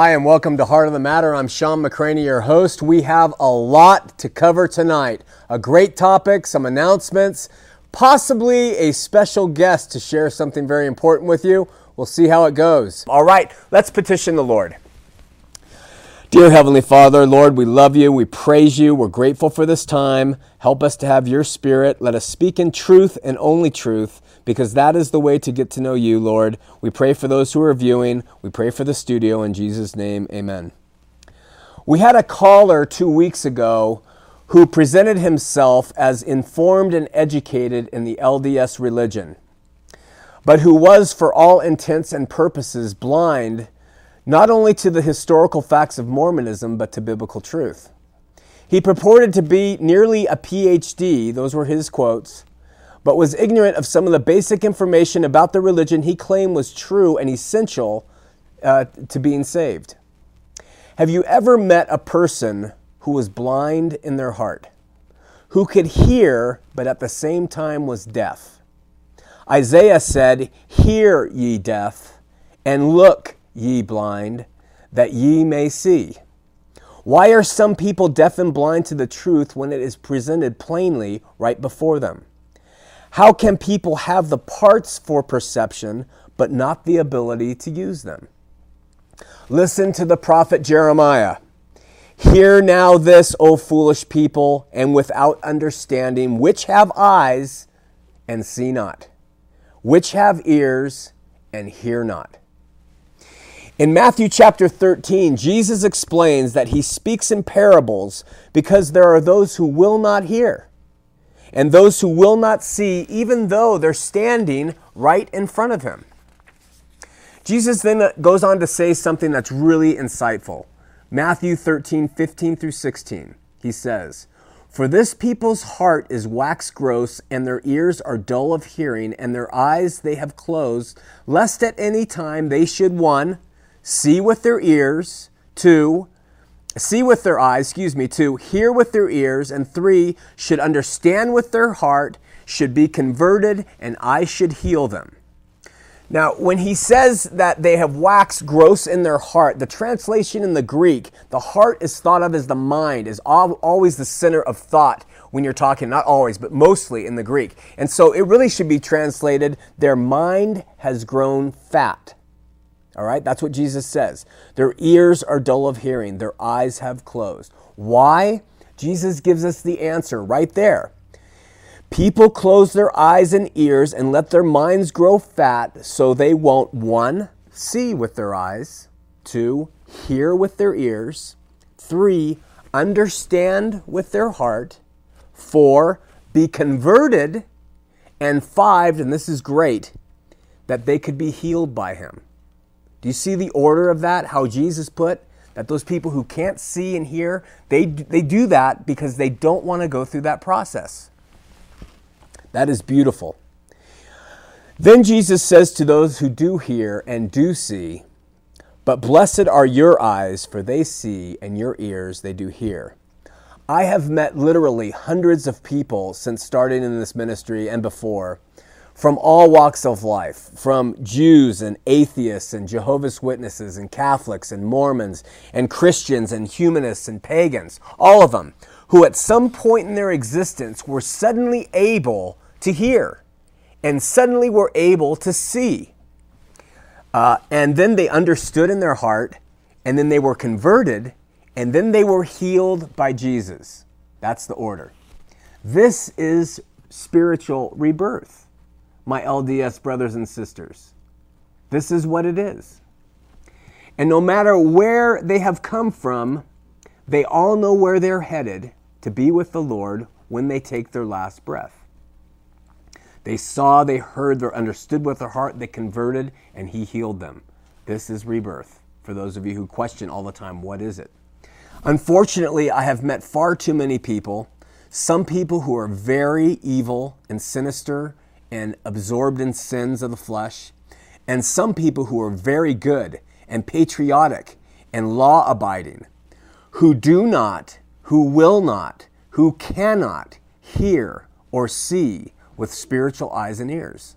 Hi, and welcome to Heart of the Matter. I'm Shawn McCraney, your host. We have a lot to cover tonight. A great topic, some announcements, possibly a special guest to share something very important with you. We'll see how it goes. All right, let's petition the Lord. Dear Heavenly Father, Lord, we love you. We praise you. We're grateful for this time. Help us to have your spirit. Let us speak in truth and only truth because that is the way to get to know you, Lord. We pray for those who are viewing. We pray for the studio. In Jesus' name, amen. We had a caller two weeks ago who presented himself as informed and educated in the LDS religion, but who was, for all intents and purposes, blind not only to the historical facts of Mormonism, but to biblical truth. He purported to be nearly a PhD, those were his quotes, but was ignorant of some of the basic information about the religion he claimed was true and essential uh, to being saved. Have you ever met a person who was blind in their heart, who could hear but at the same time was deaf? Isaiah said, Hear, ye deaf, and look, ye blind, that ye may see. Why are some people deaf and blind to the truth when it is presented plainly right before them? How can people have the parts for perception but not the ability to use them? Listen to the prophet Jeremiah. Hear now this, O foolish people, and without understanding, which have eyes and see not, which have ears and hear not. In Matthew chapter 13, Jesus explains that he speaks in parables because there are those who will not hear and those who will not see, even though they're standing right in front of him. Jesus then uh, goes on to say something that's really insightful. Matthew 13, 15 through 16. He says, For this people's heart is wax gross, and their ears are dull of hearing, and their eyes they have closed, lest at any time they should, one, see with their ears, two, see with their eyes, excuse me, two, hear with their ears, and three, should understand with their heart, should be converted, and I should heal them. Now, when he says that they have waxed gross in their heart, the translation in the Greek, the heart is thought of as the mind, is always the center of thought when you're talking, not always, but mostly in the Greek. And so it really should be translated, their mind has grown fat. All right, that's what Jesus says. Their ears are dull of hearing, their eyes have closed. Why? Jesus gives us the answer right there. People close their eyes and ears and let their minds grow fat so they won't, one, see with their eyes, two, hear with their ears, three, understand with their heart, four, be converted, and five, and this is great, that they could be healed by him. Do you see the order of that? How Jesus put that those people who can't see and hear, they, they do that because they don't want to go through that process. That is beautiful. Then Jesus says to those who do hear and do see, But blessed are your eyes, for they see, and your ears, they do hear. I have met literally hundreds of people since starting in this ministry and before from all walks of life, from Jews and atheists and Jehovah's Witnesses and Catholics and Mormons and Christians and humanists and pagans, all of them, who at some point in their existence were suddenly able to hear and suddenly were able to see. Uh, and then they understood in their heart, and then they were converted, and then they were healed by Jesus. That's the order. This is spiritual rebirth my LDS brothers and sisters. This is what it is. And no matter where they have come from, they all know where they're headed to be with the Lord when they take their last breath. They saw, they heard, they understood with their heart, they converted, and He healed them. This is rebirth. For those of you who question all the time, what is it? Unfortunately, I have met far too many people, some people who are very evil and sinister and absorbed in sins of the flesh, and some people who are very good and patriotic and law abiding, who do not, who will not, who cannot hear or see with spiritual eyes and ears.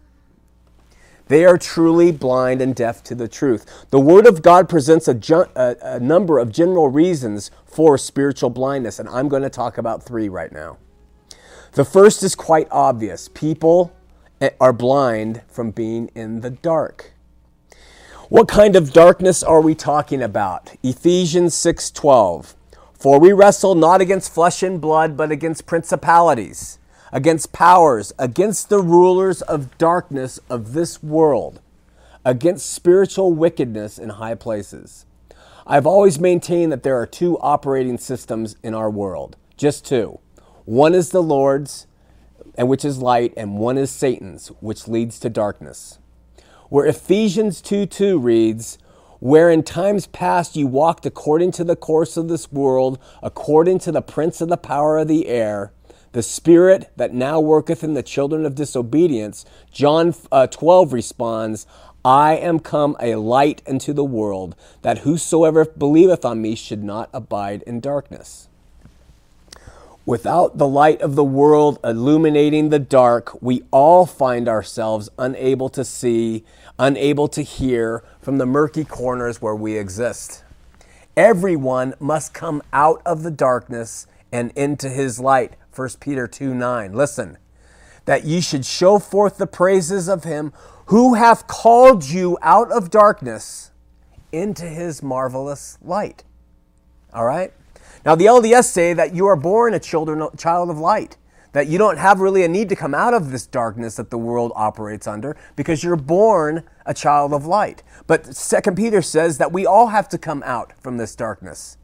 They are truly blind and deaf to the truth. The Word of God presents a, ju- a, a number of general reasons for spiritual blindness, and I'm going to talk about three right now. The first is quite obvious people are blind from being in the dark. What kind of darkness are we talking about? Ephesians 6:12. For we wrestle not against flesh and blood, but against principalities, against powers, against the rulers of darkness of this world, against spiritual wickedness in high places. I've always maintained that there are two operating systems in our world, just two. One is the Lord's, and which is light, and one is Satan's, which leads to darkness. Where Ephesians 2 2 reads, where in times past you walked according to the course of this world, according to the prince of the power of the air, the spirit that now worketh in the children of disobedience, John uh, 12 responds, I am come a light unto the world, that whosoever believeth on me should not abide in darkness. Without the light of the world illuminating the dark, we all find ourselves unable to see, unable to hear from the murky corners where we exist. Everyone must come out of the darkness and into his light. 1 Peter 2 9. Listen, that ye should show forth the praises of him who hath called you out of darkness into his marvelous light. All right? Now, the LDS say that you are born a children, child of light, that you don't have really a need to come out of this darkness that the world operates under because you're born a child of light. But Second Peter says that we all have to come out from this darkness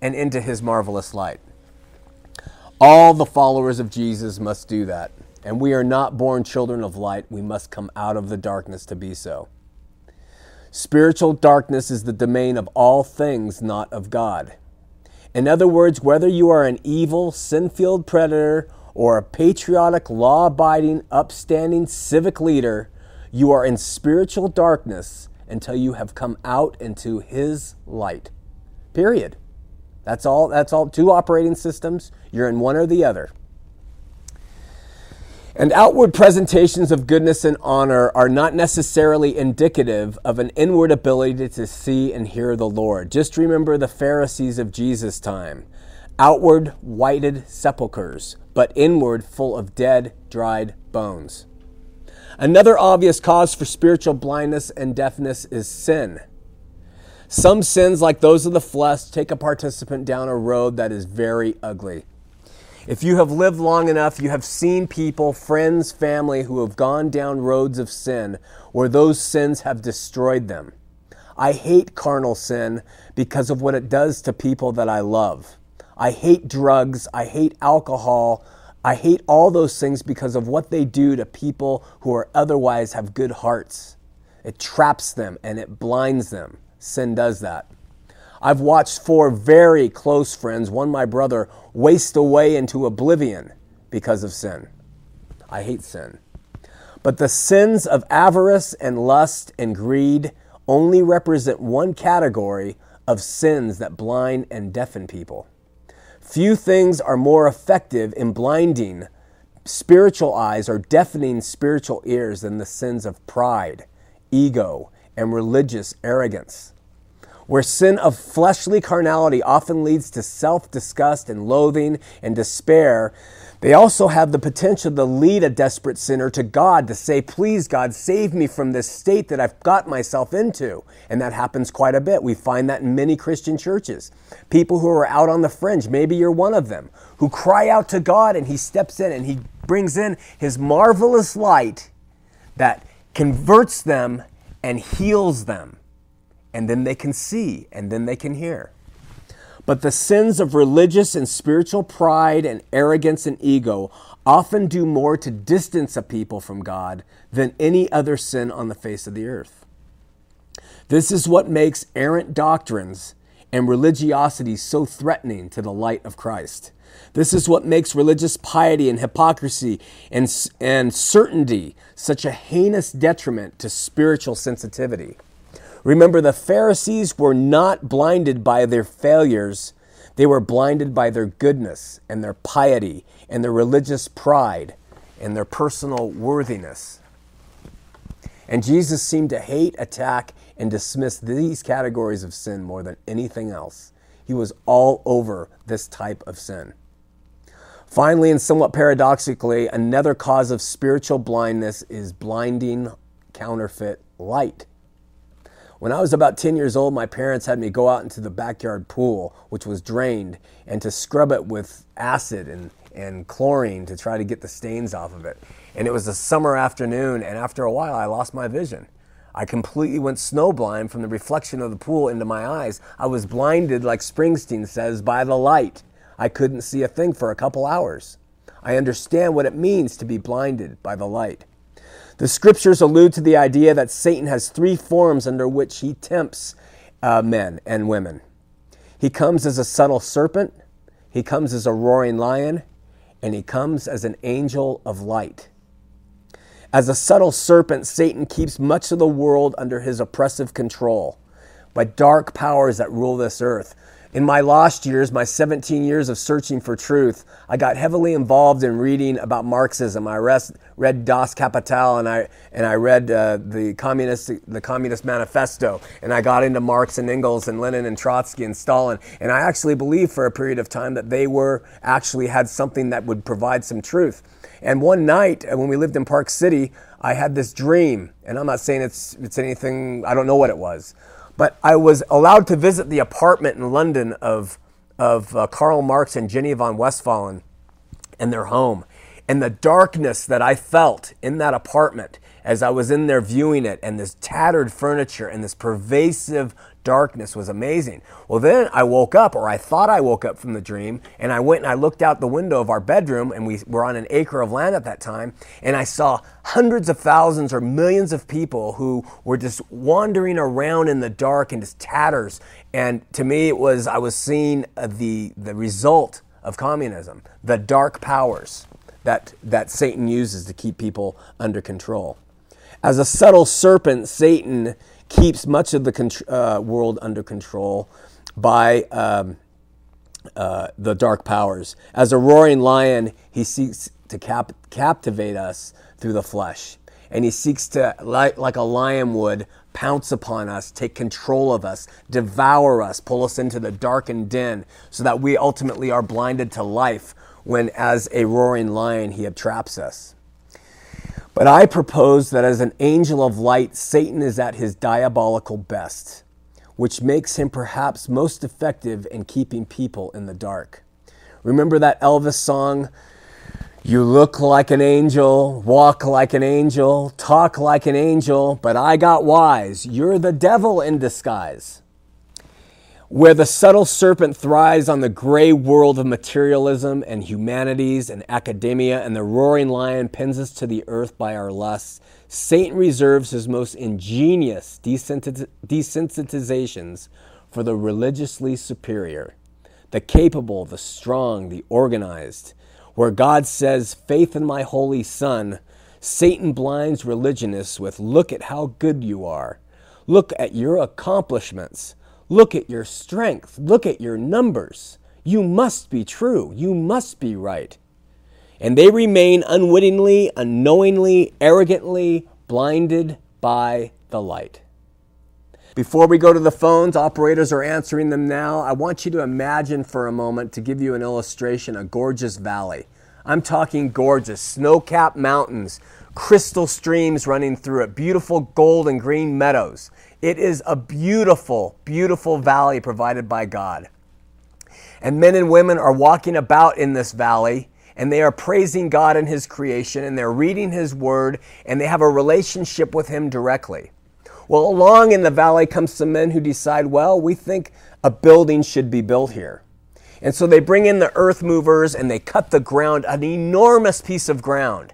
and into his marvelous light. All the followers of Jesus must do that. And we are not born children of light. We must come out of the darkness to be so. Spiritual darkness is the domain of all things not of God. In other words, whether you are an evil, sin filled predator or a patriotic, law abiding, upstanding civic leader, you are in spiritual darkness until you have come out into His light. Period. That's all. That's all. Two operating systems. You're in one or the other. And outward presentations of goodness and honor are not necessarily indicative of an inward ability to see and hear the Lord. Just remember the Pharisees of Jesus' time outward whited sepulchres, but inward full of dead, dried bones. Another obvious cause for spiritual blindness and deafness is sin. Some sins, like those of the flesh, take a participant down a road that is very ugly. If you have lived long enough, you have seen people, friends, family who have gone down roads of sin where those sins have destroyed them. I hate carnal sin because of what it does to people that I love. I hate drugs. I hate alcohol. I hate all those things because of what they do to people who are otherwise have good hearts. It traps them and it blinds them. Sin does that. I've watched four very close friends, one my brother, waste away into oblivion because of sin. I hate sin. But the sins of avarice and lust and greed only represent one category of sins that blind and deafen people. Few things are more effective in blinding spiritual eyes or deafening spiritual ears than the sins of pride, ego, and religious arrogance where sin of fleshly carnality often leads to self disgust and loathing and despair, they also have the potential to lead a desperate sinner to God to say, Please, God, save me from this state that I've got myself into. And that happens quite a bit. We find that in many Christian churches. People who are out on the fringe, maybe you're one of them, who cry out to God and He steps in and He brings in His marvelous light that converts them and heals them and then they can see, and then they can hear. But the sins of religious and spiritual pride and arrogance and ego often do more to distance a people from God than any other sin on the face of the earth. This is what makes errant doctrines and religiosity so threatening to the light of Christ. This is what makes religious piety and hypocrisy and, and certainty such a heinous detriment to spiritual sensitivity. Remember, the Pharisees were not blinded by their failures, they were blinded by their goodness and their piety and their religious pride and their personal worthiness. And Jesus seemed to hate, attack, and dismiss these categories of sin more than anything else. He was all over this type of sin. Finally, and somewhat paradoxically, another cause of spiritual blindness is blinding counterfeit light. When I was about 10 years old, my parents had me go out into the backyard pool, which was drained, and to scrub it with acid and, and chlorine to try to get the stains off of it. And it was a summer afternoon, and after a while, I lost my vision. I completely went snowblind from the reflection of the pool into my eyes. I was blinded, like Springsteen says, by the light. I couldn't see a thing for a couple hours. I understand what it means to be blinded by the light. The scriptures allude to the idea that Satan has three forms under which he tempts uh, men and women. He comes as a subtle serpent, he comes as a roaring lion, and he comes as an angel of light. As a subtle serpent, Satan keeps much of the world under his oppressive control by dark powers that rule this earth. In my lost years, my 17 years of searching for truth, I got heavily involved in reading about Marxism. I read Das Kapital and I, and I read uh, the, Communist, the Communist Manifesto. And I got into Marx and Engels and Lenin and Trotsky and Stalin. And I actually believed for a period of time that they were actually had something that would provide some truth. And one night uh, when we lived in Park City, I had this dream. And I'm not saying it's, it's anything, I don't know what it was. But I was allowed to visit the apartment in London of, of uh, Karl Marx and Jenny von Westphalen and their home. And the darkness that I felt in that apartment as I was in there viewing it, and this tattered furniture and this pervasive darkness was amazing. Well, then I woke up, or I thought I woke up from the dream, and I went and I looked out the window of our bedroom, and we were on an acre of land at that time, and I saw hundreds of thousands or millions of people who were just wandering around in the dark and just tatters. And to me, it was I was seeing uh, the the result of communism, the dark powers that that Satan uses to keep people under control. As a subtle serpent, Satan keeps much of the uh, world under control by um, uh, the dark powers. As a roaring lion, he seeks to cap- captivate us through the flesh. And he seeks to, like, like a lion would, pounce upon us, take control of us, devour us, pull us into the darkened den, so that we ultimately are blinded to life when, as a roaring lion, he traps us. But I propose that as an angel of light, Satan is at his diabolical best, which makes him perhaps most effective in keeping people in the dark. Remember that Elvis song? You look like an angel, walk like an angel, talk like an angel, but I got wise. You're the devil in disguise. Where the subtle serpent thrives on the gray world of materialism and humanities and academia, and the roaring lion pins us to the earth by our lusts, Satan reserves his most ingenious desensitizations for the religiously superior, the capable, the strong, the organized. Where God says, Faith in my holy Son, Satan blinds religionists with, Look at how good you are. Look at your accomplishments. Look at your strength. Look at your numbers. You must be true. You must be right. And they remain unwittingly, unknowingly, arrogantly blinded by the light. Before we go to the phones, operators are answering them now. I want you to imagine for a moment, to give you an illustration, a gorgeous valley. I'm talking gorgeous, snow capped mountains, crystal streams running through it, beautiful gold and green meadows. It is a beautiful, beautiful valley provided by God. And men and women are walking about in this valley and they are praising God and His creation and they're reading His Word and they have a relationship with Him directly. Well, along in the valley comes some men who decide, well, we think a building should be built here. And so they bring in the earth movers and they cut the ground, an enormous piece of ground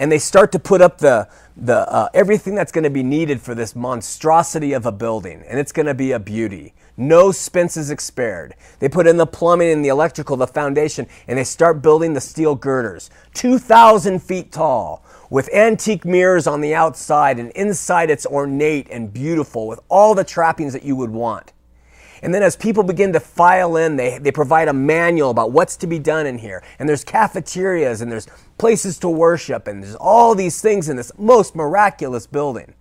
and they start to put up the, the uh, everything that's going to be needed for this monstrosity of a building, and it's going to be a beauty. No expense is spared. They put in the plumbing and the electrical, the foundation, and they start building the steel girders, 2,000 feet tall, with antique mirrors on the outside, and inside it's ornate and beautiful with all the trappings that you would want. And then as people begin to file in, they, they provide a manual about what's to be done in here. And there's cafeterias and there's places to worship and there's all these things in this most miraculous building.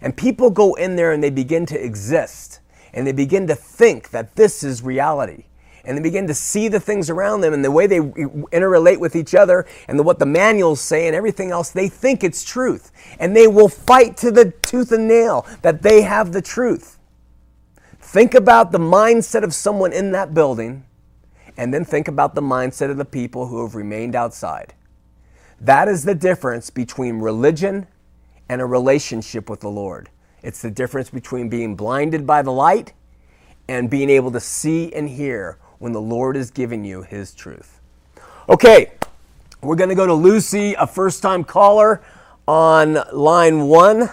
And people go in there and they begin to exist and they begin to think that this is reality. And they begin to see the things around them and the way they interrelate with each other and the, what the manuals say and everything else, they think it's truth. And they will fight to the tooth and nail that they have the truth. Think about the mindset of someone in that building and then think about the mindset of the people who have remained outside. That is the difference between religion and a relationship with the Lord. It's the difference between being blinded by the light and being able to see and hear when the Lord is giving you His truth. Okay, we're going to go to Lucy, a first time caller on line one.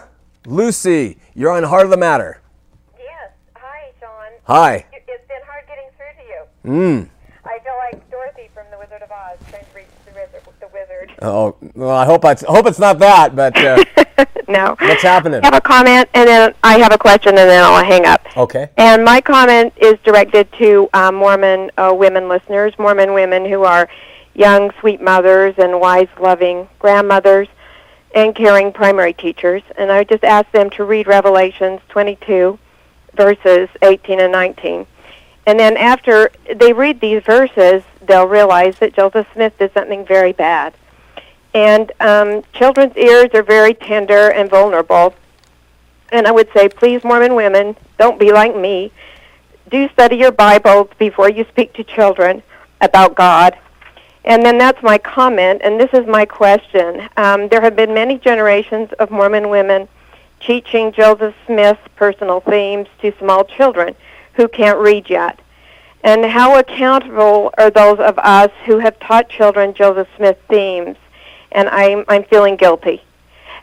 Lucy, you're on Heart of the Matter. Hi. It's been hard getting through to you. Mm. I feel like Dorothy from The Wizard of Oz trying to reach the wizard. The wizard. Oh, well, I hope I hope it's not that, but uh, no. what's happening? I have a comment, and then I have a question, and then I'll hang up. Okay. And my comment is directed to uh, Mormon uh, women listeners, Mormon women who are young, sweet mothers and wise, loving grandmothers and caring primary teachers. And I just ask them to read Revelations 22, verses 18 and 19. And then after they read these verses, they'll realize that Joseph Smith did something very bad. And um, children's ears are very tender and vulnerable. And I would say, please, Mormon women, don't be like me. Do study your Bible before you speak to children about God. And then that's my comment, and this is my question. Um, there have been many generations of Mormon women teaching Joseph Smith's personal themes to small children who can't read yet. And how accountable are those of us who have taught children Joseph Smith themes? And I'm, I'm feeling guilty.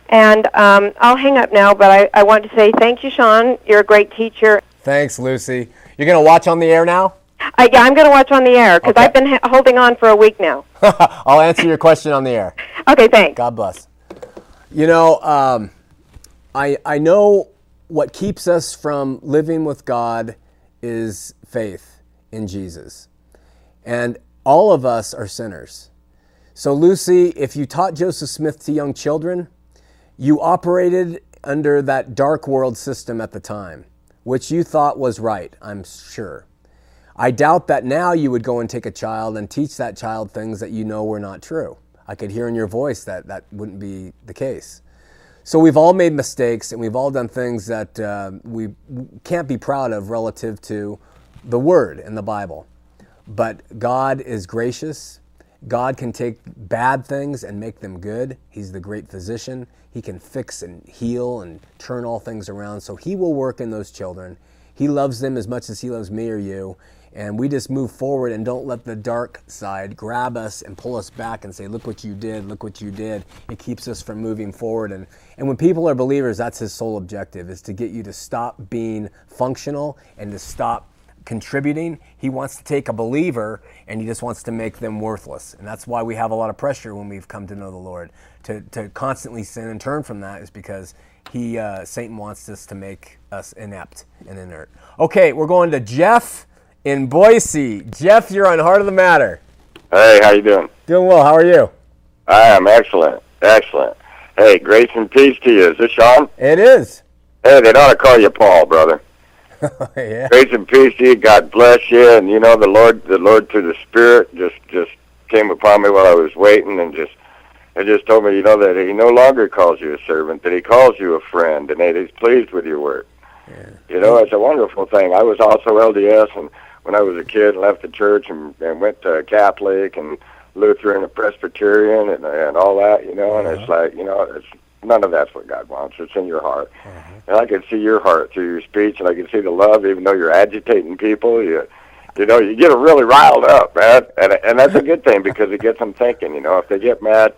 And um, I'll hang up now, but I, I want to say thank you, Shawn. You're a great teacher. Thanks, Lucy. You're going to watch on the air now? Uh, yeah, I'm going to watch on the air because Okay. I've been ha- holding on for a week now. I'll answer your question on the air. Okay, thanks. God bless. You know, um, I I know what keeps us from living with God is faith in Jesus, and all of us are sinners. So, Lucy, if you taught Joseph Smith to young children, you operated under that dark world system at the time, which you thought was right. I'm sure. I doubt that now you would go and take a child and teach that child things that you know were not true. I could hear in your voice that that wouldn't be the case. So we've all made mistakes and we've all done things that uh, we can't be proud of relative to the Word and the Bible. But God is gracious. God can take bad things and make them good. He's the great physician. He can fix and heal and turn all things around. So He will work in those children. He loves them as much as He loves me or you. And we just move forward and don't let the dark side grab us and pull us back and say, Look what you did, look what you did. It keeps us from moving forward. And, and when people are believers, that's His sole objective, is to get you to stop being functional and to stop contributing. He wants to take a believer and he just wants to make them worthless. And that's why we have a lot of pressure when we've come to know the Lord. To, to constantly sin and turn from that is because he uh, Satan wants us to make us inept and inert. Okay, we're going to Jeff in Boise. Jeff, you're on Heart of the Matter. Hey, how you doing? Doing well. How are you? I am excellent, excellent. Hey, grace and peace to you. Is this Shawn? It is. Hey, they ought to call you Paul, brother. Oh, yeah. Grace and peace to you. God bless you. And you know, the Lord, the Lord through the Spirit just just came upon me while I was waiting, and just it just told me, you know, that He no longer calls you a servant, that He calls you a friend, and that He's pleased with your work. You know, it's a wonderful thing. I was also LDS, and when I was a kid, left the church and, and went to Catholic and Lutheran and Presbyterian and and all that. You know, and it's uh-huh. like, you know, it's none of that's what God wants. It's in your heart, uh-huh. and I can see your heart through your speech, and I can see the love, even though you're agitating people. You, you know, you get them really riled up, man, and and that's a good thing because it gets them thinking. You know, if they get mad,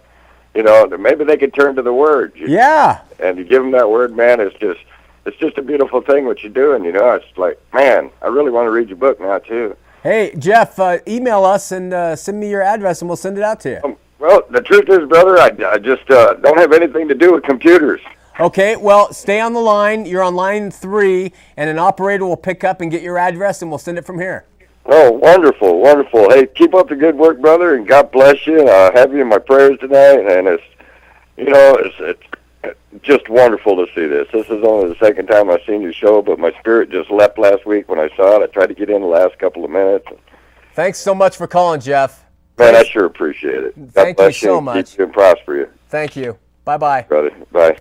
you know, maybe they could turn to the Word. You, Yeah. and you give them that word, man, it's just it's just a beautiful thing what you're doing. You know, it's like, man, I really want to read your book now too. Hey, Jeff, uh, email us and uh, send me your address and we'll send it out to you. Um, well, the truth is, brother, I, I just uh, don't have anything to do with computers. Okay, well, stay on the line. You're on line three, and an operator will pick up and get your address and we'll send it from here. Oh, wonderful, wonderful. Hey, keep up the good work, brother, and God bless you. I have you in my prayers tonight. And it's, you know, it's, it's just wonderful to see this. This is only the second time I've seen your show, but my spirit just leapt last week when I saw it. I tried to get in the last couple of minutes. Thanks so much for calling, Jeff. Man, I sure appreciate it. God Thank you so much. Keep you and prosper you, Thank you. Bye bye. brother. Bye.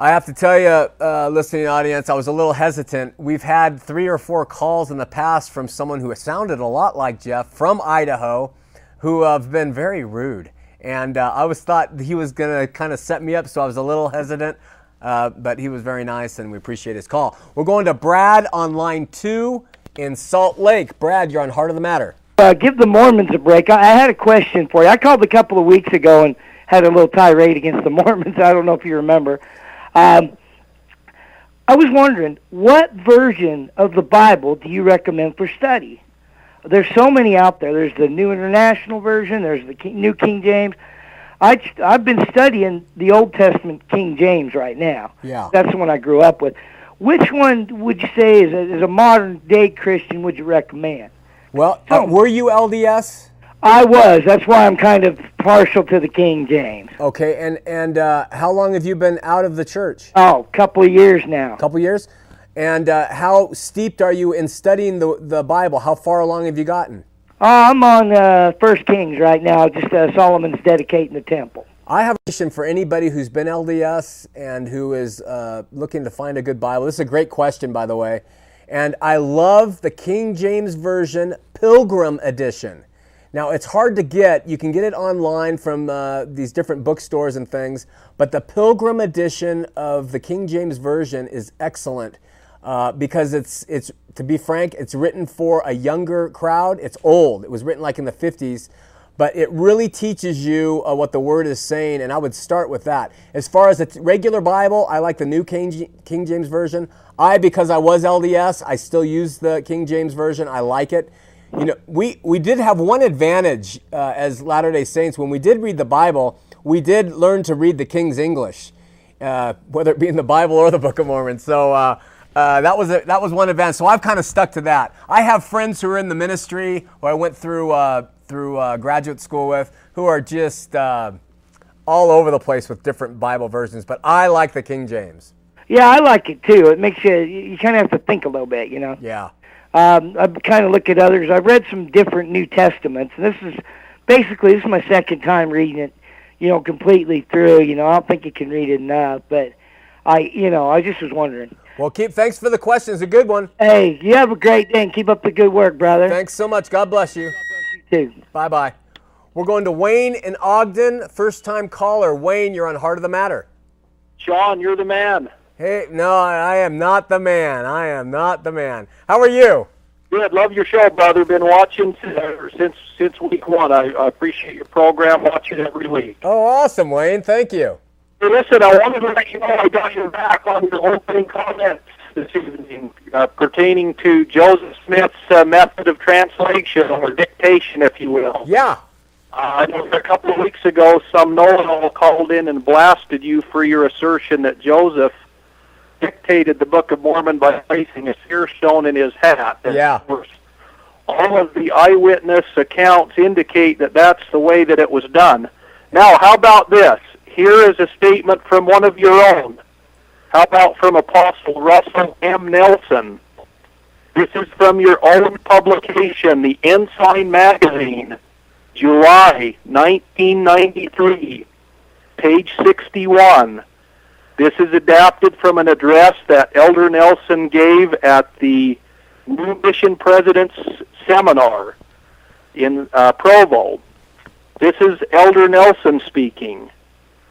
I have to tell you, uh, listening audience, I was a little hesitant. We've had three or four calls in the past from someone who sounded a lot like Jeff from Idaho, who have been very rude. And uh, I was thought he was going to kind of set me up, so I was a little hesitant. Uh, but he was very nice, and we appreciate his call. We're going to Brad on line two in Salt Lake. Brad, you're on Heart of the Matter. uh, give the Mormons a break. I, I had a question for you. I called a couple of weeks ago and had a little tirade against the Mormons. I don't know if you remember. Um, I was wondering, what version of the Bible do you recommend for study? There's so many out there. There's the New International Version. There's the King, New King James. I, I've been studying the Old Testament King James right now. Yeah. That's the one I grew up with. Which one would you say, as a, as a modern day Christian, would you recommend? Well, uh, were you LDS? I was. That's why I'm kind of partial to the King James. Okay, and and uh, how long have you been out of the church? Oh, a couple of years now. A couple of years. And uh, how steeped are you in studying the, the Bible? How far along have you gotten? Oh, I'm on uh, First Kings right now. Just uh, Solomon's dedicating the temple. I have a question for anybody who's been LDS and who is uh, looking to find a good Bible. This is a great question, by the way. And I love the King James Version Pilgrim Edition. Now, it's hard to get. You can get it online from uh, these different bookstores and things, but the Pilgrim Edition of the King James Version is excellent uh, because it's, it's, to be frank, it's written for a younger crowd. It's old. It was written like in the 50s, but it really teaches you uh, what the Word is saying, and I would start with that. As far as the regular Bible, I like the New King, King James Version. I, because I was LDS, I still use the King James Version. I like it. You know, we, we did have one advantage uh, as Latter day Saints. When we did read the Bible, we did learn to read the King's English, uh, whether it be in the Bible or the Book of Mormon. So uh, that, was a, that was one event. So I've kind of stuck to that. I have friends who are in the ministry, who I went through, uh, through uh, graduate school with, who are just uh, all over the place with different Bible versions, but I like the King James. Yeah, I like it too. It makes you you, you kind of have to think a little bit, you know. Yeah. Um, I kind of look at others. I've read some different New Testaments, and this is basically this is my second time reading it, you know, completely through. You know, I don't think you can read it enough, but I, you know, I just was wondering. Well, keep. Thanks for the questions. A good one. Hey, you have a great day and keep up the good work, brother. Thanks so much. God bless you. God bless You too. Bye bye. We're going to Wayne in Ogden. First time caller. Wayne, you're on Heart of the Matter. Shawn, you're the man. Hey, no, I I am not the man. I am not the man. How are you? Good, love your show, brother. Been watching since since, since week one. I, I appreciate your program. Watch it every week. Oh, awesome, Wayne. Thank you. Listen, I wanted to let you know I got your back on your opening comments this evening uh, pertaining to Joseph Smith's uh, method of translation or dictation, if you will. Yeah. Uh, a couple of weeks ago, some know-it-all called in and blasted you for your assertion that Joseph dictated the Book of Mormon by placing a seer stone in his hat. And Yeah. all of the eyewitness accounts indicate that that's the way that it was done. Now, how about this? Here is a statement from one of your own. How about from Apostle Russell M. Nelson? This is from your own publication, the Ensign Magazine, July 1993, page 61. This is adapted from an address that Elder Nelson gave at the New Mission President's Seminar in uh, Provo. This is Elder Nelson speaking.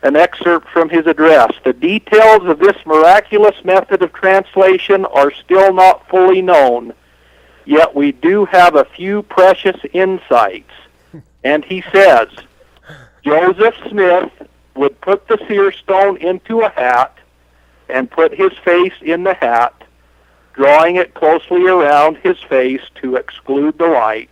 An excerpt from his address. The details of this miraculous method of translation are still not fully known, yet we do have a few precious insights. And he says, Joseph Smith would put the seer stone into a hat and put his face in the hat, drawing it closely around his face to exclude the light,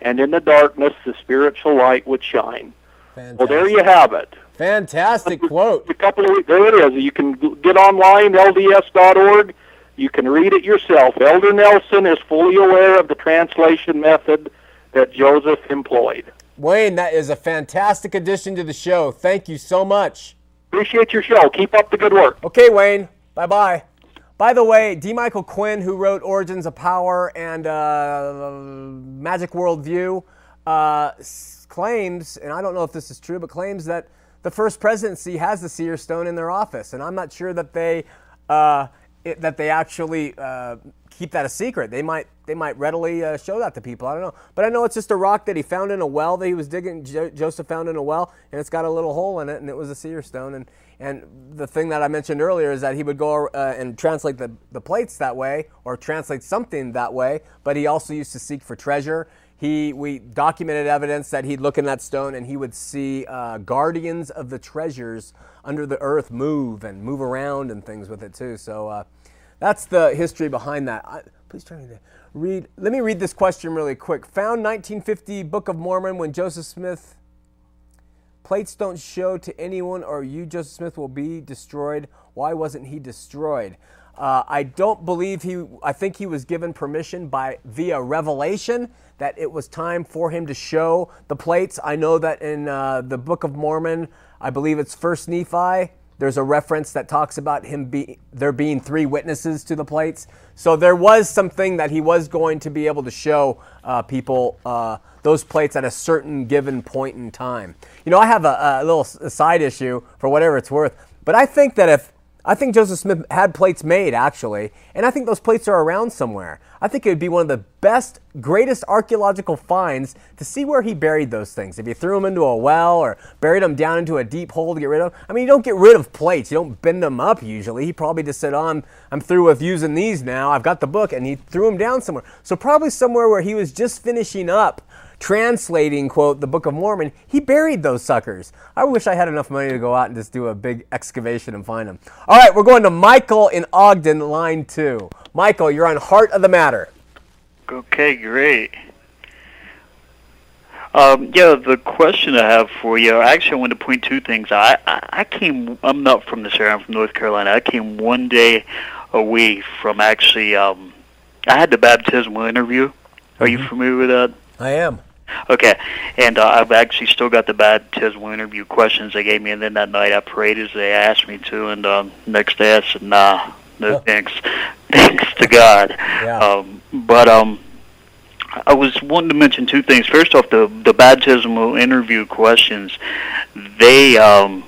and in the darkness the spiritual light would shine. Fantastic. Well, there you have it. Fantastic quote. A couple of weeks, there it is. You can get online, lds.org. You can read it yourself. Elder Nelson is fully aware of the translation method that Joseph employed. Wayne, that is a fantastic addition to the show. Thank you so much. Appreciate your show. Keep up the good work. Okay, Wayne. Bye bye. By the way, D. Michael Quinn, who wrote Origins of Power and uh, Magic Worldview, uh, claims, and I don't know if this is true, but claims that the first presidency has the Seer Stone in their office, and I'm not sure that they uh, it, that they actually uh, keep that a secret. They might they might readily uh, show that to people. I don't know, but I know it's just a rock that he found in a well that he was digging. Jo- Joseph found in a well, and it's got a little hole in it, and it was a seer stone. And and the thing that I mentioned earlier is that he would go uh, and translate the the plates that way, or translate something that way. But he also used to seek for treasure. He we documented evidence that he'd look in that stone and he would see uh, guardians of the treasures under the earth move and move around and things with it too. So uh, that's the history behind that. I, please turn to read. Let me read this question really quick. Found 1950 Book of Mormon when Joseph Smith. Plates don't show to anyone, or you, Joseph Smith, will be destroyed. Why wasn't he destroyed? Uh, I don't believe he. I think he was given permission by via revelation that it was time for him to show the plates. I know that in uh, the Book of Mormon, I believe it's First Nephi. There's a reference that talks about him be there being three witnesses to the plates. So there was something that he was going to be able to show uh, people uh, those plates at a certain given point in time. You know, I have a, a little side issue for whatever it's worth, but I think that if I think Joseph Smith had plates made, actually, and I think those plates are around somewhere. I think it would be one of the best, greatest archaeological finds to see where he buried those things. If you threw them into a well or buried them down into a deep hole to get rid of them. I mean, you don't get rid of plates. You don't bend them up usually. He probably just said, oh, I'm, I'm through with using these now. I've got the book. And he threw them down somewhere. So probably somewhere where he was just finishing up translating, quote, the Book of Mormon, he buried those suckers. I wish I had enough money to go out and just do a big excavation and find them. All right, we're going to Michael in Ogden, line two. Michael, you're on Heart of the Matter. Okay, great. Um, yeah, the question I have for you, actually, I want to point two things. I, I, I came, I'm not from this area, I'm from North Carolina. I came one day away from actually, um, I had the baptismal interview. Are you familiar with that? I am. Okay, and uh, I've actually still got the baptismal interview questions they gave me, and then that night I prayed as they asked me to, and um, next day I said, "Nah, no Oh. thanks, thanks to God." Yeah. Um, but um, I was wanting to mention two things. First off, the the baptismal interview questions, they um,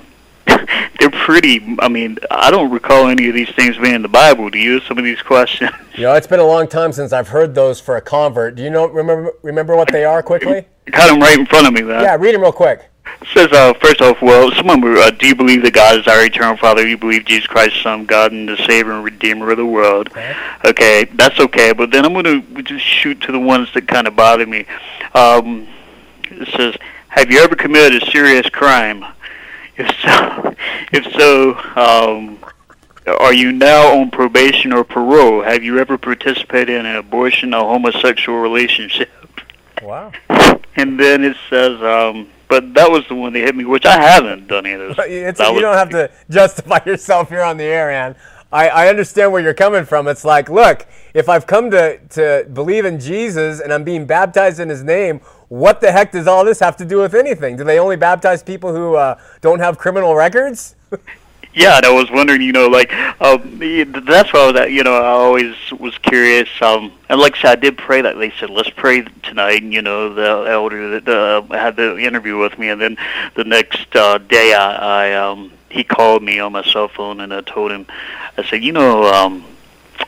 they're pretty. I mean, I don't recall any of these things being in the Bible. Do you? Some of these questions. You know, it's been a long time since I've heard those for a convert. Do you know remember remember what they are quickly? Got them right in front of me, man. Yeah, read them real quick. It says, uh, first off, well, someone, uh, do you believe that God is our eternal Father? Do you believe Jesus Christ, the Son God, and the Savior and Redeemer of the world? Okay. Okay, that's okay, but then I'm going to just shoot to the ones that kind of bother me. Um, it says, have you ever committed a serious crime? If so, if so, um, are you now on probation or parole? Have you ever participated in an abortion or homosexual relationship? Wow. And then it says, um, but that was the one that hit me, which I haven't done either. It's, you was- don't have to justify yourself here on the air, man. I, I understand where you're coming from. It's like, look, if I've come to, to believe in Jesus and I'm being baptized in his name, what the heck does all this have to do with anything? Do they only baptize people who uh, don't have criminal records? Yeah, and I was wondering, you know, like um, that's why I was, you know, I always was curious. Um, and like I said, I did pray that they said, let's pray tonight. And, you know, the elder that uh, had the interview with me, and then the next uh, day, I, I um, he called me on my cell phone, and I told him, I said, you know, um,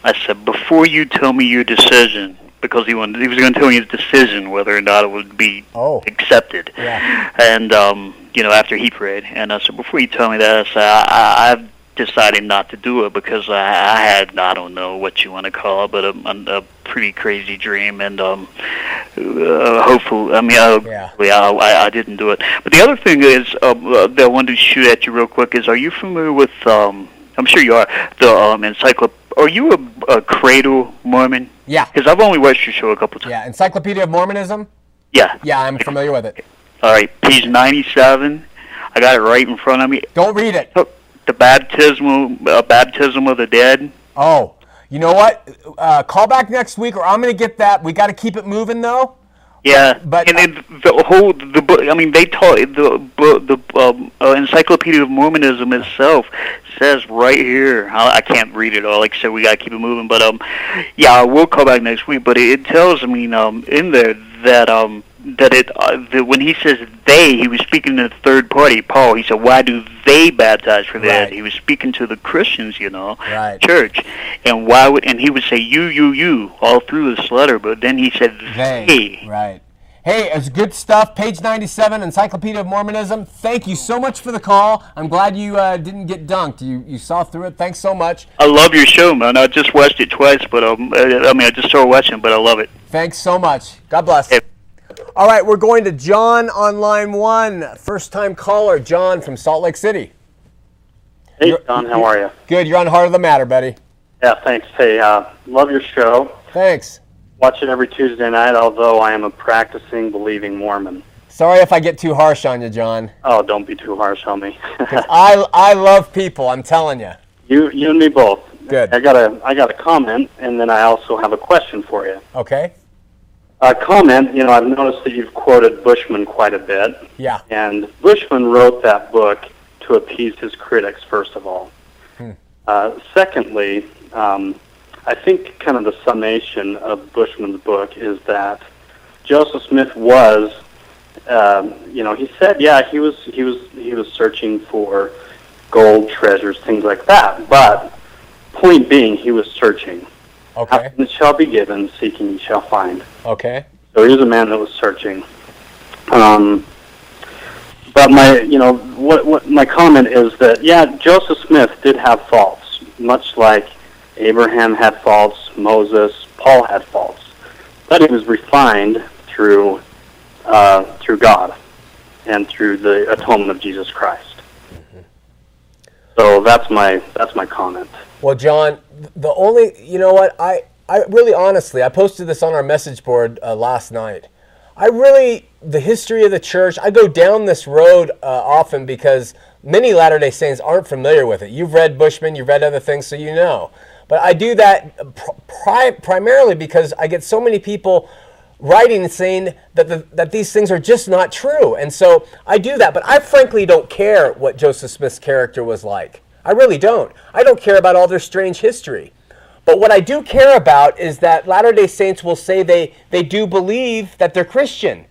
I said before you tell me your decision, because he wanted, he was going to tell me his decision whether or not it would be Oh. accepted. Yeah. And um, you know, after he prayed, and I said, before you tell me that, I said, I, I, I've decided not to do it because I, I had, I don't know what you want to call it, but a, a pretty crazy dream, and um, uh, hopeful. I mean, uh, Yeah. I, I, I didn't do it. But the other thing is um, uh, that I wanted to shoot at you real quick is, are you familiar with? Um, I'm sure you are the um, encyclop. Are you a, a cradle Mormon? Yeah. Because I've only watched your show a couple times. Yeah, Encyclopedia of Mormonism? Yeah. Yeah, I'm familiar with it. All right, page 97. I got it right in front of me. Don't read it. The baptismal uh, baptism of the dead. Oh, you know what? Uh, call back next week, or I'm going to get that. We got to keep it moving, though. Yeah, But- and then the whole the book. I mean, they taught the the um, uh, Encyclopedia of Mormonism itself says right here. I, I can't read it all. Like I said, we gotta keep it moving. But um, yeah, we'll call back next week. But it, it tells. I mean, um, in there that um that it uh, when he says they, he was speaking to the third party, Paul. He said, "Why do they baptize for that?" Right. He was speaking to the Christians, you know, Right. church, and why would and he would say you, you, you all through this letter, but then he said They. Right. Hey, it's good stuff. Page 97, Encyclopedia of Mormonism. Thank you so much for the call. I'm glad you uh, didn't get dunked. You you saw through it. Thanks so much. I love your show, man. I just watched it twice, but um, I I mean, I just started watching, but I love it. Thanks so much. God bless. Hey. All right, we're going to John on line one. First time caller, John from Salt Lake City. Hey, John, how are you? Good. You're on Heart of the Matter, buddy. Yeah, thanks. Hey, uh, love your show. Thanks. Watch it every Tuesday night, although I am a practicing, believing Mormon. Sorry if I get too harsh on you, John. Oh, don't be too harsh on me. I, I love people, I'm telling you. you, you and me both. Good. I got a, I got a comment, and then I also have a question for you. Okay? A comment. You know, I've noticed that you've quoted Bushman quite a bit, Yeah. and Bushman wrote that book to appease his critics. First of all. Uh, secondly, um, I think kind of the summation of Bushman's book is that Joseph Smith was, um, you know, he said, yeah, he was he was he was searching for gold, treasures, things like that. But point being, he was searching. Okay. Shall be given, seeking you shall find. Okay. So he was a man that was searching. Um, but my, you know, what, what my comment is that yeah, Joseph Smith did have faults, much like Abraham had faults, Moses, Paul had faults, but he was refined through uh, through God and through the atonement of Jesus Christ. So that's my that's my comment. Well, John, the only, you know what, I, I really honestly, I posted this on our message board uh, last night. I really, the history of the church, I go down this road uh, often because many Latter day Saints aren't familiar with it. You've read Bushman, you've read other things, so you know. But I do that pri- primarily because I get so many people writing saying that, the, that these things are just not true. And so I do that. But I frankly don't care what Joseph Smith's character was like. I really don't. I don't care about all their strange history. But what I do care about is that Latter day Saints will say they, they do believe that they're Christian.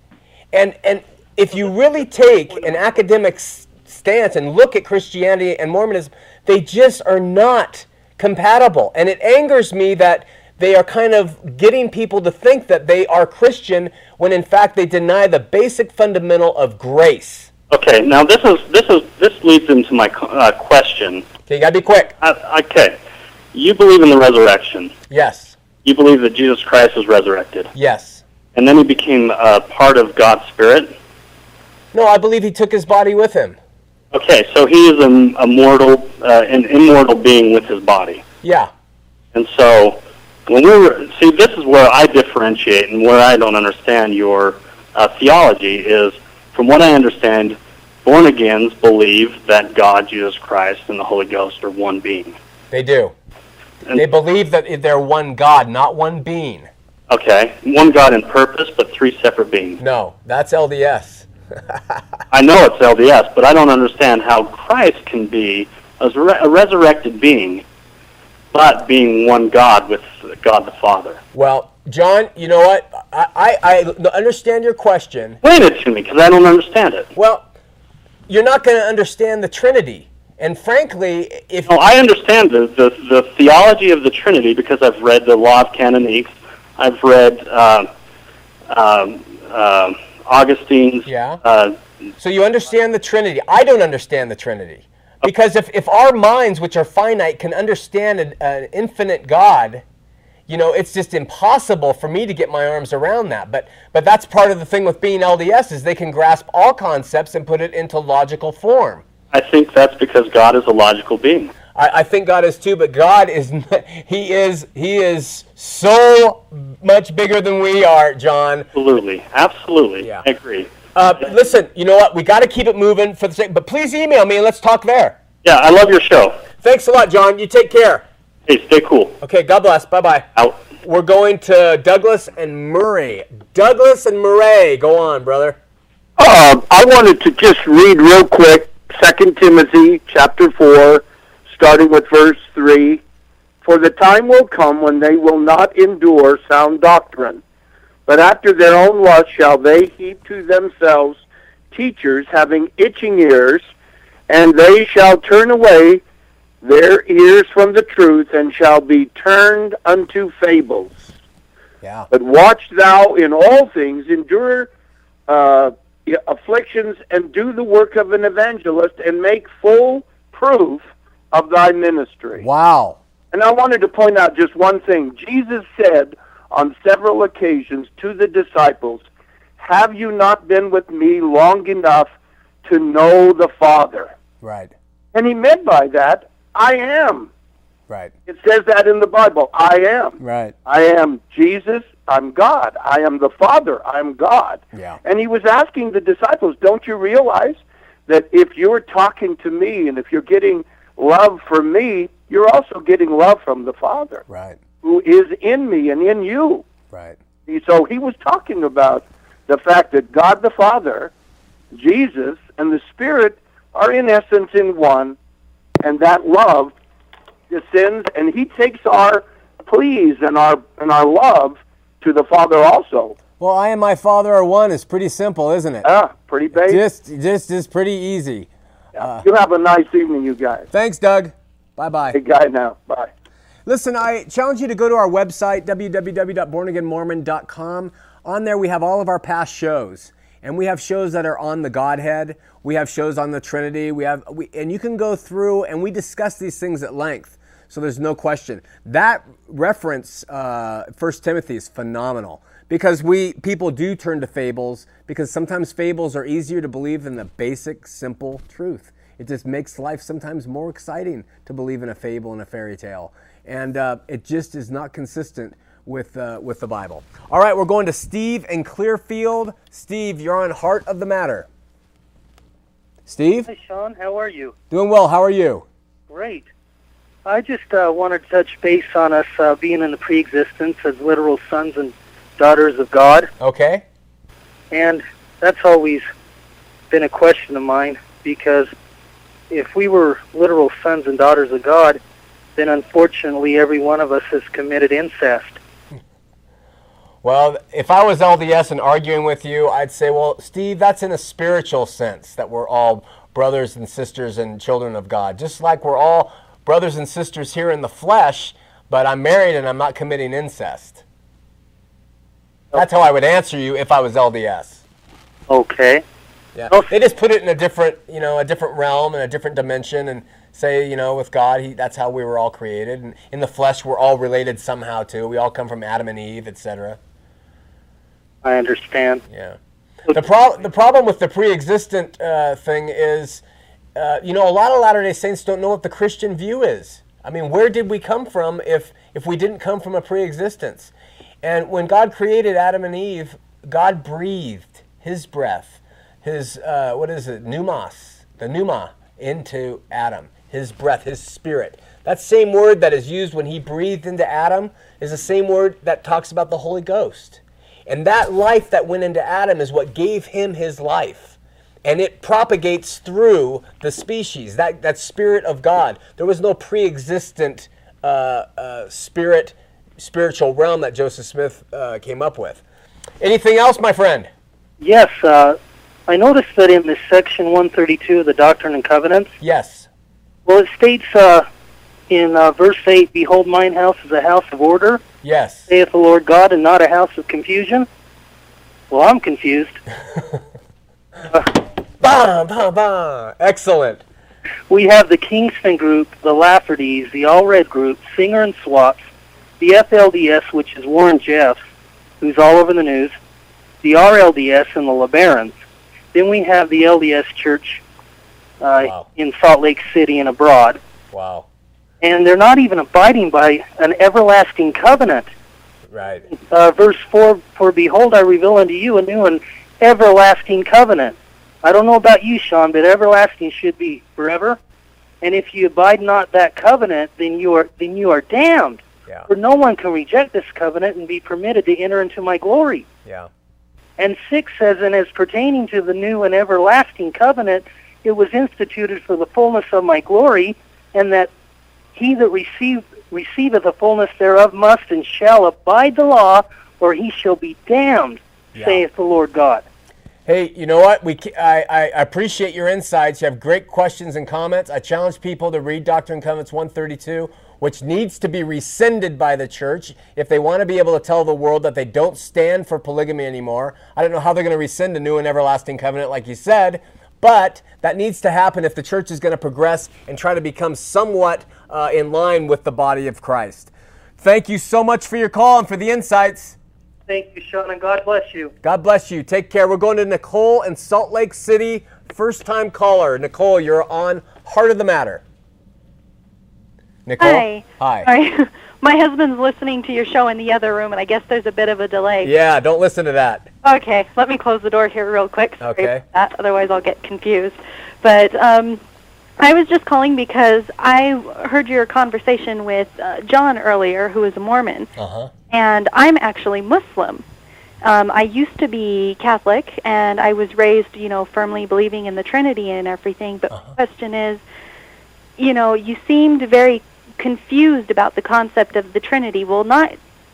And, and if you really take an academic stance and look at Christianity and Mormonism, they just are not compatible. And it angers me that they are kind of getting people to think that they are Christian when in fact they deny the basic fundamental of grace. Okay, now this is this is this leads into my uh, question. Okay, you gotta be quick. Uh, okay, you believe in the resurrection. Yes, You believe that Jesus Christ was resurrected, yes. and then he became uh, part of God's Spirit. No, I believe he took his body with him. Okay, so he is a, a mortal, uh, an immortal being with his body, Yeah, and so when we were see, this is where I differentiate and where I don't understand your uh, theology is, from what I understand, born agains believe that God, Jesus Christ, and the Holy Ghost are one being. they do. And- They believe that they're one God, not one being. Okay, one God in purpose, but three separate beings. No, that's LDS. I know it's LDS, but I don't understand how Christ can be a, re- a resurrected being, but being one God with God the Father. Well, John, you know what? I, I, I understand your question. Explain it to me, because I don't understand it. Well, you're not going to understand the Trinity. And frankly, if No, I understand the, the, the theology of the Trinity because I've read the Law of Canoniques. I've read uh, um, uh, Augustine's. Yeah. Uh, so you understand the Trinity, I don't understand the Trinity. Because if, if our minds, which are finite, can understand an, an infinite God, you know, it's just impossible for me to get my arms around that. But but that's part of the thing with being LDS is they can grasp all concepts and put it into logical form. I think that's because God is a logical being. I, I think God is too, but God is he is he is so much bigger than we are, John. Absolutely, absolutely. Yeah. I agree. Uh, listen, you know what? We got to keep it moving for the sake. But please email me and let's talk there. Yeah, I love your show. Thanks a lot, John. You take care. Hey, stay cool. Okay, God bless. Bye bye. Out. we're going to Douglas and Murray. Douglas and Murray, go on, brother. Uh, I wanted to just read real quick Second Timothy chapter four, starting with verse three. For the time will come when they will not endure sound doctrine, but after their own lust shall they heap to themselves teachers having itching ears, and they shall turn away their ears from the truth and shall be turned unto fables. Yeah. But watch thou in all things, endure uh, afflictions, and do the work of an evangelist, and make full proof of thy ministry. Wow. And I wanted to point out just one thing. Jesus said on several occasions to the disciples, Have you not been with me long enough to know the Father? Right. And he meant by that, I am. Right. It says that in the Bible. I am. Right. I am Jesus. I'm God. I am the Father. I'm God. Yeah. And he was asking the disciples, don't you realize that if you're talking to me and if you're getting love from me, you're also getting love from the Father Right. Who is in me and in you. Right. So he was talking about the fact that God the Father, Jesus, and the Spirit are in essence in one, and that love descends, and He takes our pleas and our and our love to the Father also. Well, I and my father are one is pretty simple, isn't it? Ah, pretty basic. Just, just, just pretty easy. you have a nice evening, you guys. Thanks, Doug. Bye bye. Hey, guy now. Bye. Listen, I challenge you to go to our website, www.bornagainmormon.com. On there, we have all of our past shows. And we have shows that are on the Godhead. We have shows on the Trinity. We have, we, and you can go through and we discuss these things at length. So there's no question. That reference, uh, 1 Timothy, is phenomenal because we people do turn to fables because sometimes fables are easier to believe than the basic, simple truth. It just makes life sometimes more exciting to believe in a fable and a fairy tale, and uh, it just is not consistent with uh, with the Bible. All right, we're going to Steve in Clearfield. Steve, you're on Heart of the Matter. Steve, Hi, Shawn. How are you? doing well. How are you? Great. I just uh, wanted to touch base on us uh, being in the pre-existence as literal sons and daughters of God, Okay. and that's always been a question of mine because if we were literal sons and daughters of God, then unfortunately every one of us has committed incest. Well, if I was LDS and arguing with you, I'd say, well, Steve, that's in a spiritual sense that we're all brothers and sisters and children of God. Just like we're all brothers and sisters here in the flesh, but I'm married and I'm not committing incest. That's how I would answer you if I was LDS. Okay. Yeah. They just put it in a different, you know, a different realm and a different dimension and say, you know, with God, he, that's how we were all created. And in the flesh, we're all related somehow too. We all come from Adam and Eve, etc. I understand. Yeah. The, pro- the problem with the pre-existent uh, thing is, uh, you know, a lot of Latter-day Saints don't know what the Christian view is. I mean, where did we come from if if we didn't come from a pre-existence? And when God created Adam and Eve, God breathed His breath, His uh, what is it, pneumos, the pneuma, into Adam. His breath, His spirit. That same word that is used when He breathed into Adam is the same word that talks about the Holy Ghost. And that life that went into Adam is what gave him his life. And it propagates through the species, that, that spirit of God. There was no pre existent uh, uh, spirit, spiritual realm that Joseph Smith uh, came up with. Anything else, my friend? Yes, uh, I noticed that in this section 132 of the Doctrine and Covenants, Yes. Well, it states uh, in uh, verse 8, Behold, mine house is a house of order, Yes. saith the Lord God, and not a house of confusion. Well, I'm confused. Bam, bam, bam. Excellent. We have the Kingston Group, the Laffertys, the Allred Group, Singer and Swapps, the FLDS, which is Warren Jeffs, who's all over the news, the RLDS, and the LeBarons. Then we have the LDS Church uh, Wow. in Salt Lake City and abroad. Wow. And they're not even abiding by an everlasting covenant. Right. uh, verse 4 For behold, I reveal unto you a new and everlasting covenant. I don't know about you, Shawn, but everlasting should be forever. And if you abide not that covenant, then you are then you are damned. Yeah. For no one can reject this covenant and be permitted to enter into my glory. Yeah. And 6 says, And as pertaining to the new and everlasting covenant, it was instituted for the fullness of my glory, and that he that receive, receiveth the fullness thereof must and shall abide the law, or he shall be damned, Yeah. saith the Lord God. Hey, you know what? We I, I appreciate your insights. You have great questions and comments. I challenge people to read Doctrine and Covenants 132, which needs to be rescinded by the church if they want to be able to tell the world that they don't stand for polygamy anymore. I don't know how they're going to rescind a new and everlasting covenant, like you said, but that needs to happen if the church is going to progress and try to become somewhat uh, in line with the body of Christ. Thank you so much for your call and for the insights. Thank you, Shawn, and God bless you. God bless you. Take care. We're going to Nicole in Salt Lake City. First time caller. Nicole, you're on Heart of the Matter. Nicole? Hi. Hi. Sorry. My husband's listening to your show in the other room, and I guess there's a bit of a delay. Yeah, don't listen to that. Okay, let me close the door here real quick. Sorry Okay. that, otherwise I'll get confused. But um, I was just calling because I heard your conversation with uh, John earlier, who is a Mormon, Uh huh. and I'm actually Muslim. Um, I used to be Catholic, and I was raised, you know, firmly believing in the Trinity and everything. But Uh-huh. my question is, you know, you seemed very confused about the concept of the Trinity. Well, not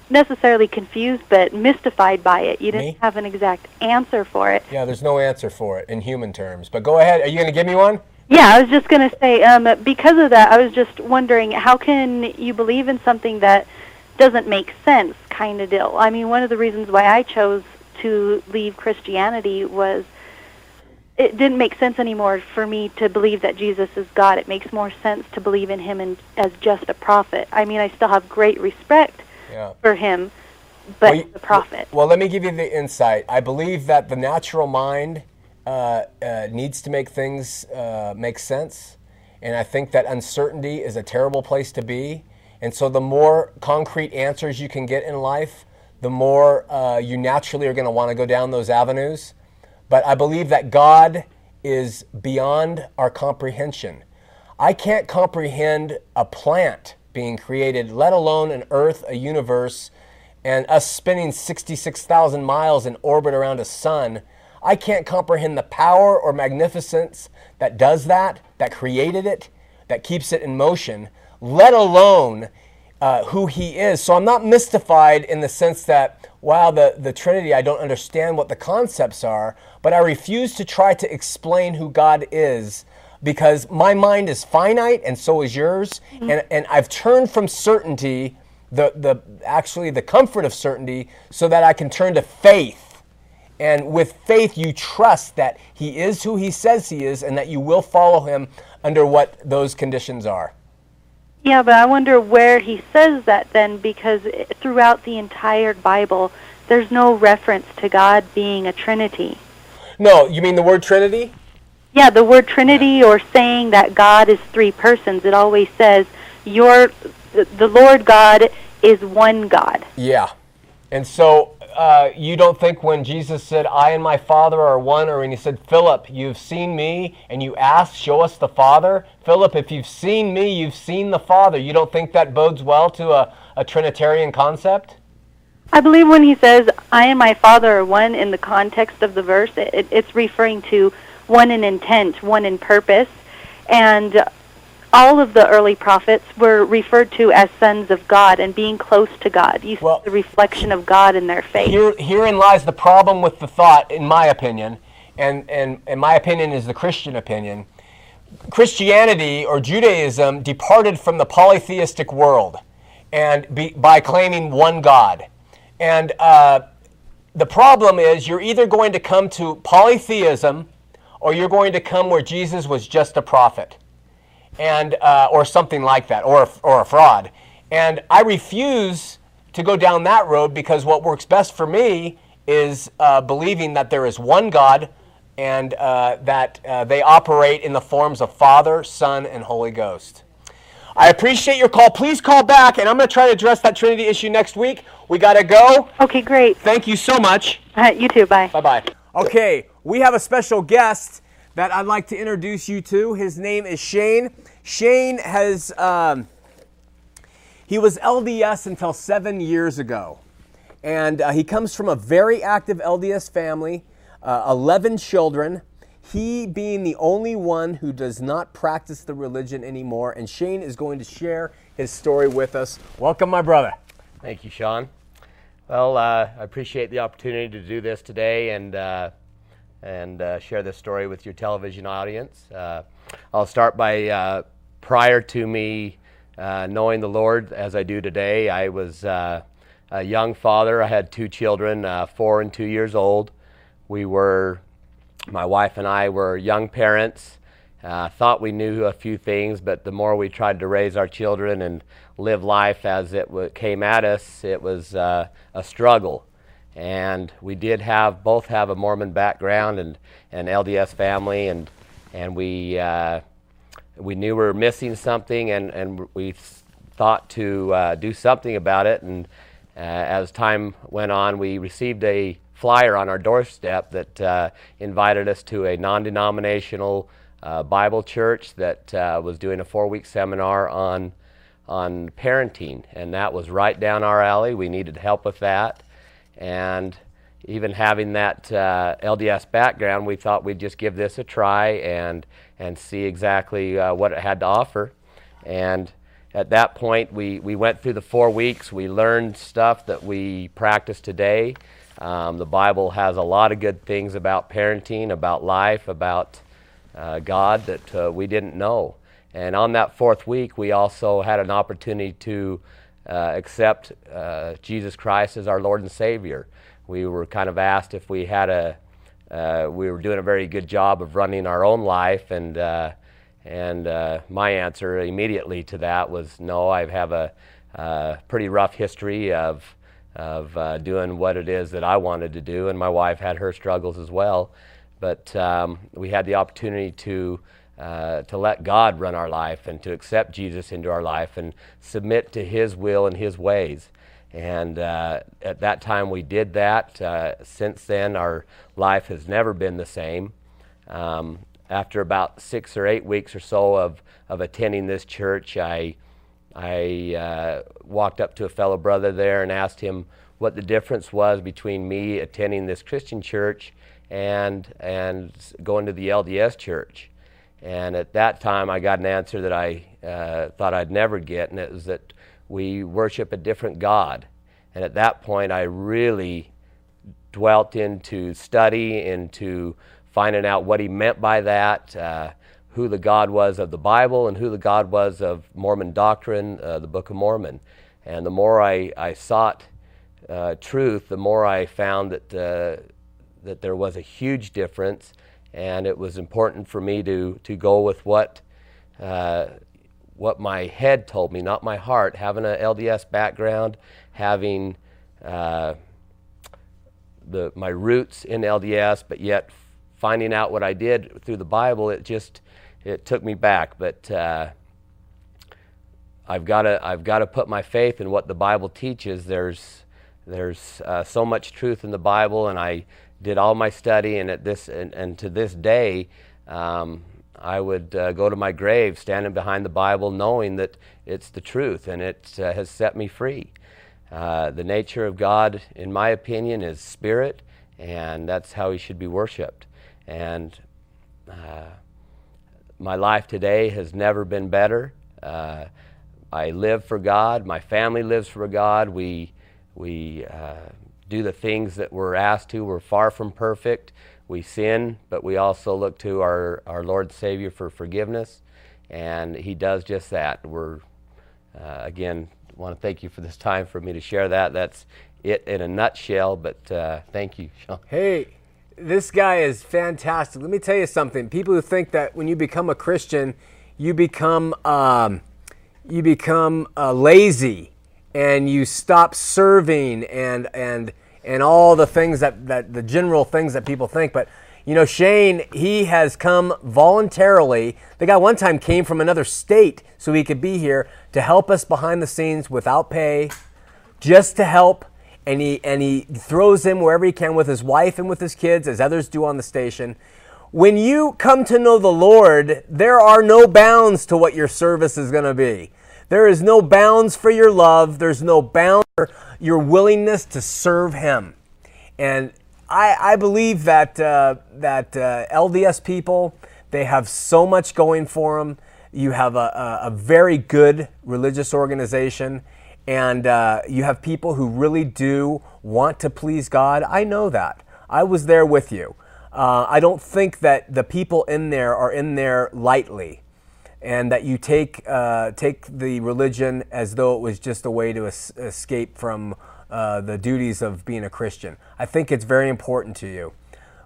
necessarily confused, but mystified by it. You didn't Me? have an exact answer for it. Yeah, there's no answer for it in human terms. But go ahead. Are you going to give me one? Yeah, I was just going to say, um, because of that, I was just wondering, how can you believe in something that doesn't make sense, kind of deal? I mean, one of the reasons why I chose to leave Christianity was it didn't make sense anymore for me to believe that Jesus is God. It makes more sense to believe in him in, as just a prophet. I mean, I still have great respect Yeah. for him, but Well, the prophet. Well, let me give you the insight. I believe that the natural mind uh, uh, needs to make things uh, make sense. And I think that uncertainty is a terrible place to be. And so, the more concrete answers you can get in life, the more uh, you naturally are going to want to go down those avenues. But I believe that God is beyond our comprehension. I can't comprehend a plant being created, let alone an earth, a universe, and us spinning 66,000 miles in orbit around a sun. I can't comprehend the power or magnificence that does that, that created it, that keeps it in motion, let alone uh, who he is. So I'm not mystified in the sense that, wow, the, the Trinity, I don't understand what the concepts are, but I refuse to try to explain who God is because my mind is finite and so is yours. And, and I've turned from certainty, the, the, actually the comfort of certainty, so that I can turn to faith. And with faith, you trust that he is who he says he is and that you will follow him under what those conditions are. Yeah, but I wonder where he says that then, because throughout the entire Bible, there's no reference to God being a Trinity. No, you mean the word Trinity? Yeah, the word Trinity or saying that God is three persons, it always says your the the Lord God is one God. Yeah. And so uh, you don't think when Jesus said, I and my Father are one, or when he said, Philip, you've seen me, and you asked, Show us the Father? Philip, if you've seen me, you've seen the Father. You don't think that bodes well to a, a Trinitarian concept? I believe when he says I and my Father are one in the context of the verse, it, it's referring to one in intent, one in purpose, and all of the early prophets were referred to as sons of God and being close to God. You Well- see the reflection of God in their faith. Here, herein lies the problem with the thought, in my opinion, and, and, and my opinion is the Christian opinion. Christianity or Judaism departed from the polytheistic world and be, by claiming one God. And uh, the problem is you're either going to come to polytheism or you're going to come where Jesus was just a prophet and uh, or something like that, or or a fraud. And I refuse to go down that road because what works best for me is uh, believing that there is one God and uh, that uh, they operate in the forms of Father, Son, and Holy Ghost. I appreciate your call. Please call back, and I'm going to try to address that Trinity issue next week. We got to go. Okay, great. Thank you so much. Uh, you too. Bye. Bye bye. Okay, we have a special guest that I'd like to introduce you to. His name is Shane. Shane has um, He was LDS until seven years ago. And uh, he comes from a very active LDS family, uh, 11 children. He being the only one who does not practice the religion anymore. And Shane is going to share his story with us. Welcome, my brother. Thank you, Shawn. Well, uh, I appreciate the opportunity to do this today and uh, and uh, share this story with your television audience. Uh, I'll start by uh, prior to me uh, knowing the Lord as I do today, I was a young father. I had two children, four and two years old. We were, my wife and I were young parents. Uh, thought we knew a few things, but the more we tried to raise our children and live life as it w- came at us, it was uh, a struggle. And we did have both have a Mormon background and an LDS family, and and we uh, we knew we were missing something, and and we thought to uh, do something about it. And uh, as time went on, we received a flyer on our doorstep that uh, invited us to a non-denominational uh, Bible church that uh, was doing a four week seminar on, on parenting, and that was right down our alley. We needed help with that. And even having that uh, LDS background, we thought we'd just give this a try and, and see exactly uh, what it had to offer. And at that point, we, we went through the four weeks. We learned stuff that we practice today. Um, the Bible has a lot of good things about parenting, about life, about uh, God that uh, we didn't know. And on that fourth week, we also had an opportunity to uh, accept uh, Jesus Christ as our Lord and Savior. We were kind of asked if we had a, uh, we were doing a very good job of running our own life, and uh, and my answer immediately to that was no. I have a pretty rough history of of doing what it is that I wanted to do, and my wife had her struggles as well. But um, we had the opportunity to, uh, to let God run our life and to accept Jesus into our life and submit to His will and His ways. And uh, at that time, we did that. Uh, since then, our life has never been the same. Um, after about six or eight weeks or so of, of attending this church, I, I uh, walked up to a fellow brother there and asked him what the difference was between me attending this Christian church and and going to the LDS church. And at that time, I got an answer that I uh, thought I'd never get, and it was that we worship a different God. And at that point, I really dwelt into study, into finding out what he meant by that, uh, who the God was of the Bible, and who the God was of Mormon doctrine, uh, the Book of Mormon. And the more I, I sought uh, truth, the more I found that uh, that there was a huge difference, and it was important for me to, to go with what, uh, what my head told me, not my heart. Having an LDS background, having uh, the, my roots in LDS, but yet finding out what I did through the Bible, it just it took me back. But uh, I've got to I've got to put my faith in what the Bible teaches. There's there's uh, so much truth in the Bible, and I did all my study, and at this and, and to this day, um, I would uh, go to my grave standing behind the Bible, knowing that it's the truth, and it uh, has set me free. Uh, the nature of God, in my opinion, is spirit, and that's how He should be worshipped. And uh, my life today has never been better. Uh, I live for God. My family lives for God. We we uh, do the things that we're asked to. We're far from perfect. We sin, but we also look to our, our Lord Savior for forgiveness, and He does just that. We're, uh, again, want to thank you for this time for me to share that. That's it in a nutshell, but uh, thank you, Shawn. Hey, this guy is fantastic. Let me tell you something. People who think that when you become a Christian, you become um, you become uh, lazy and you stop serving and and and all the things that, that the general things that people think. But you know, Shane, he has come voluntarily. The guy one time came from another state so he could be here to help us behind the scenes without pay, just to help. And he and he throws in wherever he can with his wife and with his kids, as others do on the station. When you come to know the Lord, there are no bounds to what your service is going to be. There is no bounds for your love. There's no bounds for your willingness to serve Him. And I, I believe that uh, that uh, LDS people they have so much going for them. You have a, a, a very good religious organization, and uh, you have people who really do want to please God. I know that. I was there with you. Uh, I don't think that the people in there are in there lightly, and that you take uh, take the religion as though it was just a way to es- escape from uh, the duties of being a Christian. I think it's very important to you.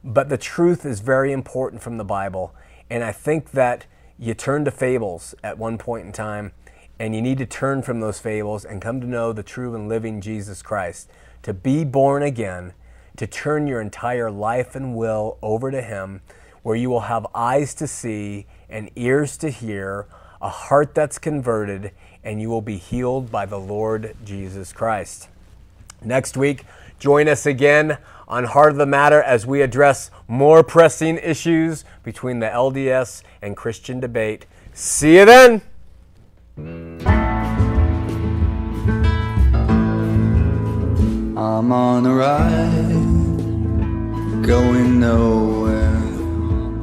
But the truth is very important from the Bible. And I think that you turn to fables at one point in time, and you need to turn from those fables and come to know the true and living Jesus Christ. To be born again, to turn your entire life and will over to Him, where you will have eyes to see and ears to hear, a heart that's converted, and you will be healed by the Lord Jesus Christ. Next week, join us again on Heart of the Matter as we address more pressing issues between the LDS and Christian debate. See you then. I'm on a ride, going nowhere.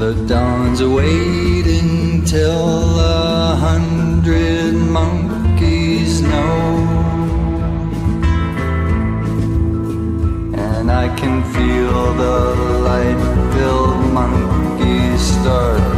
The dawn's waiting till a hundred monkeys know. And I can feel the light-filled monkeys start